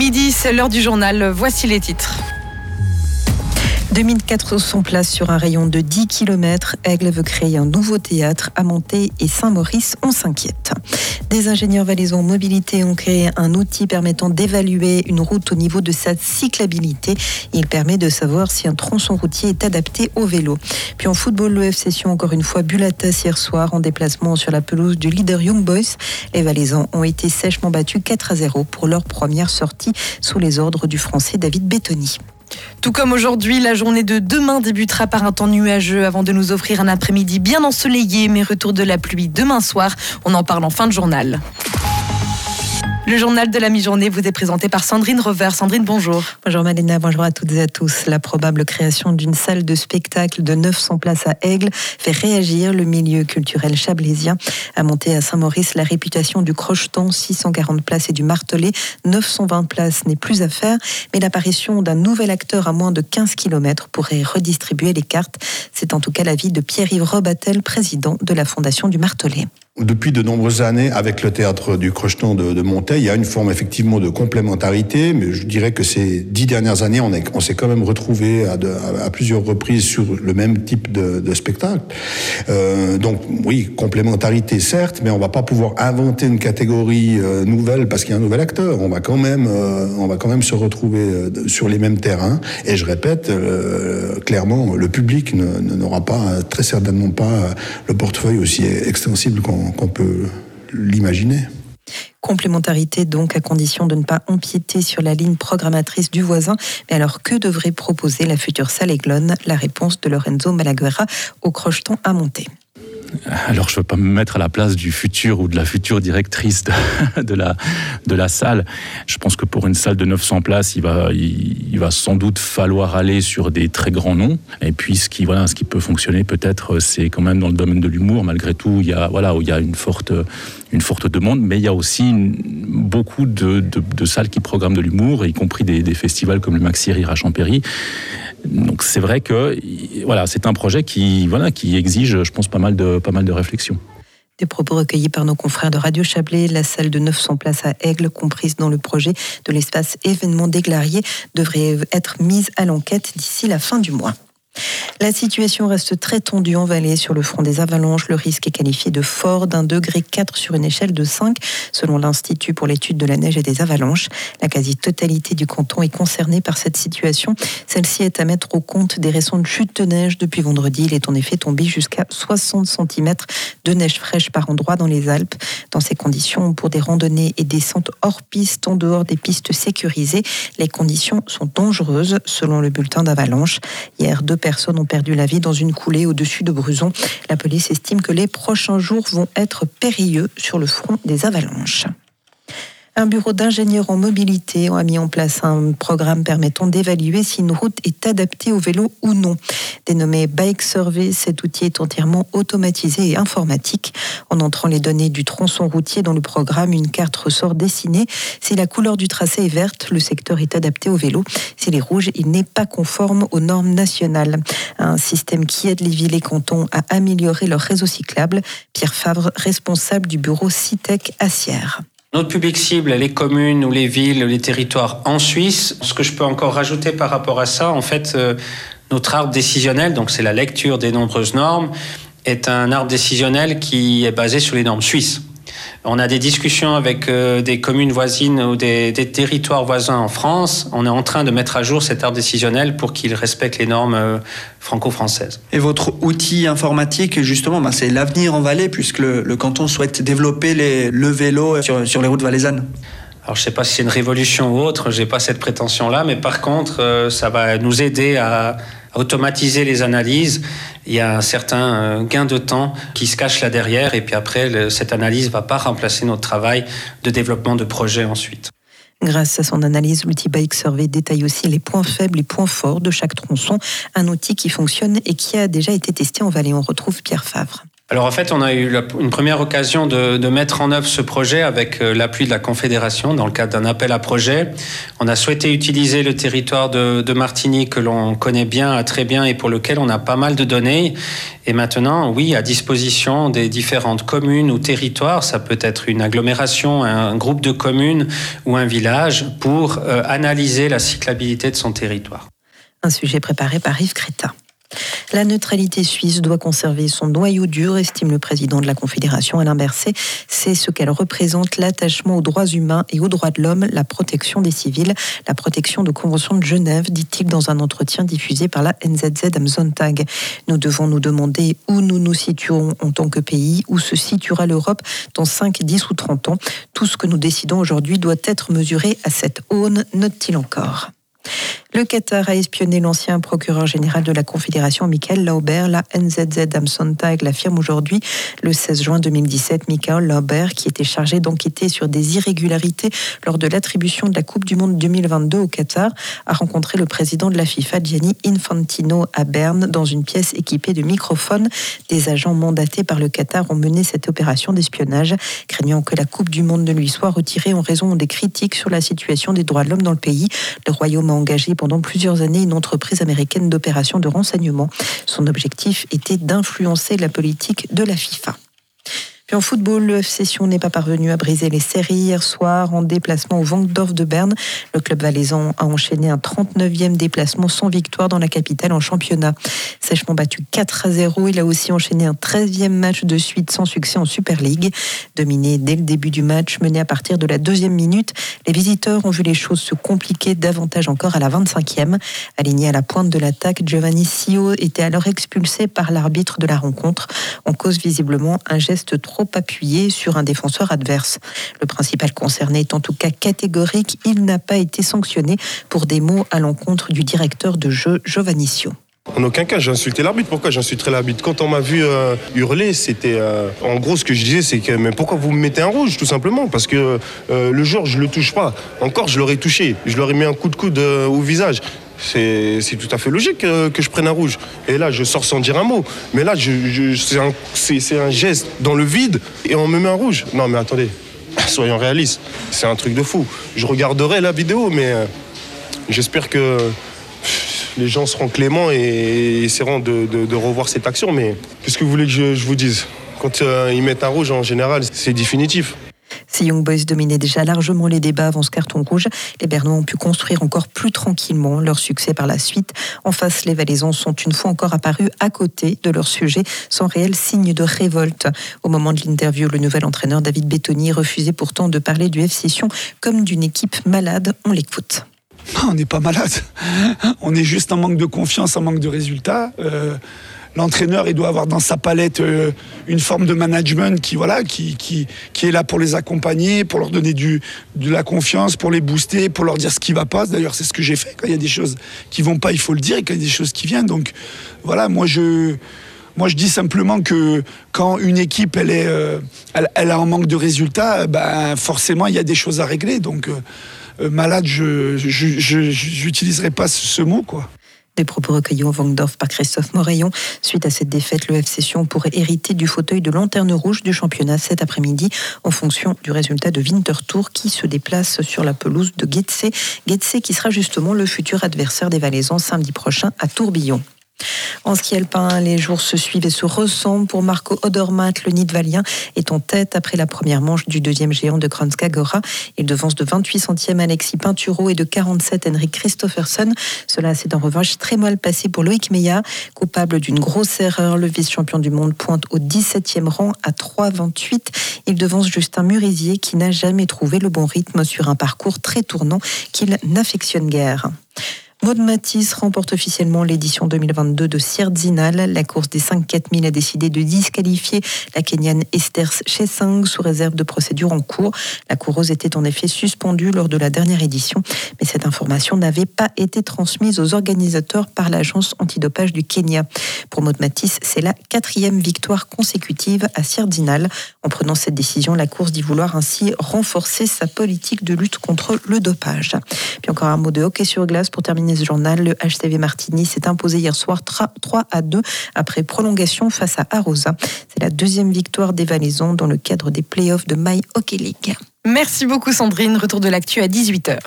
Midi, c'est l'heure du journal. Voici les titres. 2400 places sur un rayon de 10 km. Aigle veut créer un nouveau théâtre à Monté et Saint-Maurice. On s'inquiète. Des ingénieurs valaisans mobilité ont créé un outil permettant d'évaluer une route au niveau de sa cyclabilité. Il permet de savoir si un tronçon routier est adapté au vélo. Puis en football, le FC encore une fois, Bulatas hier soir en déplacement sur la pelouse du leader Young Boys. Les valaisans ont été sèchement battus 4 à 0 pour leur première sortie sous les ordres du français David Bettoni. Tout comme aujourd'hui, la journée de demain débutera par un temps nuageux avant de nous offrir un après-midi bien ensoleillé, mais retour de la pluie demain soir. On en parle en fin de journal. Le journal de la mi-journée vous est présenté par Sandrine Rover. Sandrine, bonjour. Bonjour Malena, bonjour à toutes et à tous. La probable création d'une salle de spectacle de 900 places à Aigle fait réagir le milieu culturel chablaisien. À monter à Saint-Maurice, la réputation du crocheton, 640 places et du martelet, 920 places n'est plus à faire, mais l'apparition d'un nouvel acteur à moins de 15 km pourrait redistribuer les cartes. C'est en tout cas l'avis de Pierre-Yves Robatel, président de la Fondation du Martelet. Depuis de nombreuses années, avec le théâtre du Crocheton de, de il y a une forme effectivement de complémentarité, mais je dirais que ces dix dernières années, on, on s'est quand même retrouvé à, à, plusieurs reprises sur le même type de, de spectacle. Euh, donc oui, complémentarité certes, mais on va pas pouvoir inventer une catégorie euh, nouvelle parce qu'il y a un nouvel acteur. On va quand même, euh, on va quand même se retrouver euh, sur les mêmes terrains. Et je répète, clairement, le public n'aura pas, très certainement pas, le portefeuille aussi extensible qu'on qu'on peut l'imaginer. Complémentarité donc à condition de ne pas empiéter sur la ligne programmatrice du voisin. Mais alors que devrait proposer la future salle La réponse de Lorenzo Malaguerra au crocheton à monter. Alors, je ne veux pas me mettre à la place du futur ou de la future directrice de, la, de la salle. Je pense que pour une salle de 900 places, il va, il, va sans doute falloir aller sur des très grands noms. Et puis, ce qui, voilà, ce qui peut fonctionner peut-être, c'est quand même dans le domaine de l'humour. Malgré tout, il y a, voilà, où il y a une forte, une forte demande, mais il y a aussi beaucoup de, de, salles qui programment de l'humour, y compris des, des, festivals comme le Maxi Rire à Champéry. Donc c'est vrai que voilà, c'est un projet qui, voilà, qui exige, je pense, pas mal de, pas mal de réflexion. Des propos recueillis par nos confrères de Radio Chablais, la salle de 900 places à Aigle, comprise dans le projet de l'espace événement d'Aiglarier, devrait être mise à l'enquête d'ici la fin du mois. La situation reste très tendue en vallée sur le front des avalanches. Le risque est qualifié de fort d'un degré 4 sur une échelle de 5 selon l'Institut pour l'étude de la neige et des avalanches. La quasi-totalité du canton est concernée par cette situation. Celle-ci est à mettre au compte des récentes chutes de neige. Depuis vendredi, il est en effet tombé jusqu'à 60 cm de neige fraîche par endroit dans les Alpes. Dans ces conditions, pour des randonnées et descentes hors piste, en dehors des pistes sécurisées, les conditions sont dangereuses selon le bulletin d'avalanche. Hier, deux personnes ont perdu la vie dans une coulée au-dessus de Bruzon. La police estime que les prochains jours vont être périlleux sur le front des avalanches. Un bureau d'ingénieurs en mobilité a mis en place un programme permettant d'évaluer si une route est adaptée au vélo ou non. Dénommé Bike Survey, cet outil est entièrement automatisé et informatique. En entrant les données du tronçon routier dans le programme, une carte ressort dessinée. Si la couleur du tracé est verte, le secteur est adapté au vélo. S'il est rouge, il n'est pas conforme aux normes nationales. Un système qui aide les villes et cantons à améliorer leur réseau cyclable. Pierre Favre, responsable du bureau CITEC à. Notre public cible, les communes ou les villes, les territoires en Suisse. Ce que je peux encore rajouter par rapport à ça, en fait, euh, notre arbre décisionnel, donc c'est la lecture des nombreuses normes, est un arbre décisionnel qui est basé sur les normes suisses. On a des discussions avec euh, des communes voisines ou des, territoires voisins en France. On est en train de mettre à jour cet art décisionnel pour qu'il respecte les normes euh, franco-françaises. Et votre outil informatique, justement, bah, c'est l'avenir en Valais, puisque le, canton souhaite développer le vélo sur, les routes valaisannes. Alors je ne sais pas si c'est une révolution ou autre, j'ai pas cette prétention-là, mais par contre, euh, ça va nous aider à, automatiser les analyses, il y a un certain euh, gain de temps qui se cache là derrière. Et puis après, cette analyse ne va pas remplacer notre travail de développement de projet ensuite. Grâce à son analyse, l'outil Bike Survey détaille aussi les points faibles et points forts de chaque tronçon. Un outil qui fonctionne et qui a déjà été testé en Valais. On retrouve Pierre Favre. Alors en fait, on a eu une première occasion de, mettre en œuvre ce projet avec euh, l'appui de la Confédération dans le cadre d'un appel à projet. On a souhaité utiliser le territoire de, de Martinique que l'on connaît bien, très bien et pour lequel on a pas mal de données. Et maintenant, oui, à disposition des différentes communes ou territoires, ça peut être une agglomération, un groupe de communes ou un village pour euh, analyser la cyclabilité de son territoire. Un sujet préparé par Yves Crétin. La neutralité suisse doit conserver son noyau dur, estime le président de la Confédération, Alain Berset. C'est ce qu'elle représente, l'attachement aux droits humains et aux droits de l'homme, la protection des civils, la protection de Convention de Genève, dit-il dans un entretien diffusé par la NZZ am Sonntag. Nous devons nous demander où nous nous situons en tant que pays, où se situera l'Europe dans 5, 10 ou 30 ans. Tout ce que nous décidons aujourd'hui doit être mesuré à cette aune, note-t-il encore. Le Qatar a espionné l'ancien procureur général de la Confédération, Michael Lauber. La NZZ Tag l'affirme aujourd'hui. Le 16 juin 2017, Michael Lauber, qui était chargé d'enquêter sur des irrégularités lors de l'attribution de la Coupe du Monde 2022 au Qatar, a rencontré le président de la FIFA, Gianni Infantino, à Berne, dans une pièce équipée de microphones. Des agents mandatés par le Qatar ont mené cette opération d'espionnage, craignant que la Coupe du Monde ne lui soit retirée en raison des critiques sur la situation des droits de l'homme dans le pays. Le Royaume a engagé pendant plusieurs années une entreprise américaine d'opération de renseignement. Son objectif était d'influencer la politique de la FIFA en football, le FC Sion n'est pas parvenu à briser les séries hier soir en déplacement au Vangdorf de Berne. Le club valaisan a enchaîné un 39e déplacement sans victoire dans la capitale en championnat. Sèchement battu 4 à 0, il a aussi enchaîné un 13e match de suite sans succès en Super League. Dominé dès le début du match, mené à partir de la deuxième minute, les visiteurs ont vu les choses se compliquer davantage encore à la 25e. Aligné à la pointe de l'attaque, Giovanni Sio était alors expulsé par l'arbitre de la rencontre en cause visiblement un geste trop appuyé sur un défenseur adverse. Le principal concerné est en tout cas catégorique, il n'a pas été sanctionné pour des mots à l'encontre du directeur de jeu Giovannicio. En aucun cas, j'ai insulté l'arbitre. Pourquoi j'insulterais l'arbitre Quand on m'a vu euh, hurler, c'était. Euh, en gros, ce que je disais, c'est que. Mais pourquoi vous me mettez un rouge Tout simplement? Parce que euh, le jour, je le touche pas. Encore, je l'aurais touché. Je leur ai mis un coup de coude au visage c'est tout à fait logique que, je prenne un rouge. Et là, je sors sans dire un mot. Mais là, c'est un, geste dans le vide et on me met un rouge. Non, mais attendez, soyons réalistes. C'est un truc de fou. Je regarderai la vidéo, mais euh, j'espère que les gens seront cléments et essaieront de, revoir cette action. Mais qu'est-ce que vous voulez que je, vous dise? Quand euh, ils mettent un rouge, en général, c'est définitif. Si Young Boys dominaient déjà largement les débats avant ce carton rouge, les Bernois ont pu construire encore plus tranquillement leur succès par la suite. En face, les Valaisans sont une fois encore apparus à côté de leur sujet, sans réel signe de révolte. Au moment de l'interview, le nouvel entraîneur David Bettoni refusait pourtant de parler du FC Sion comme d'une équipe malade. On l'écoute. On n'est pas malade. On est juste en manque de confiance, en manque de résultats. Euh, l'entraîneur il doit avoir dans sa palette euh, une forme de management qui voilà qui, qui, qui, est là pour les accompagner, pour leur donner du, de la confiance, pour les booster, pour leur dire ce qui va pas. D'ailleurs, c'est ce que j'ai fait. Quand il y a des choses qui vont pas, il faut le dire. Quand il y a des choses qui viennent, donc voilà, moi je moi, je dis simplement que quand une équipe elle est, euh, elle, a un manque de résultats, ben forcément il y a des choses à régler. Donc euh, malade, je n'utiliserai pas ce mot quoi. Des propos recueillis au Vangdorf par Christophe Morayon. Suite à cette défaite, le FC Sion pourrait hériter du fauteuil de lanterne rouge du championnat cet après-midi en fonction du résultat de Winterthur qui se déplace sur la pelouse de Getse. Getse qui sera justement le futur adversaire des Valaisans samedi prochain à Tourbillon. En ski alpin, les jours se suivent et se ressemblent pour Marco Odermatt. Le Nidvalien est en tête après la première manche du deuxième géant de Kranjska Gora. Il devance de 28 centièmes Alexis Pinturo et de 47 Henrik Christopherson. Cela s'est en revanche très mal passé pour Loïc Meillat. Coupable d'une grosse erreur, le vice-champion du monde pointe au 17e rang à 3,28. Il devance Justin Murisier qui n'a jamais trouvé le bon rythme sur un parcours très tournant qu'il n'affectionne guère. Maud Matisse remporte officiellement l'édition 2022 de Sierzinal. La course des 5 4000 a décidé de disqualifier la Kenyane Esther Chesang sous réserve de procédure en cours. La coureuse était en effet suspendue lors de la dernière édition, mais cette information n'avait pas été transmise aux organisateurs par l'agence antidopage du Kenya. Pour Maud Matisse, c'est la quatrième victoire consécutive à Sierzinal. En prenant cette décision, la course dit vouloir ainsi renforcer sa politique de lutte contre le dopage. Puis encore un mot de hockey sur glace pour terminer Le HCV Martini s'est imposé hier soir 3 à 2 après prolongation face à Arosa. C'est la deuxième victoire des Valaisans dans le cadre des playoffs de My Hockey League. Merci beaucoup Sandrine. Retour de l'actu à 18h.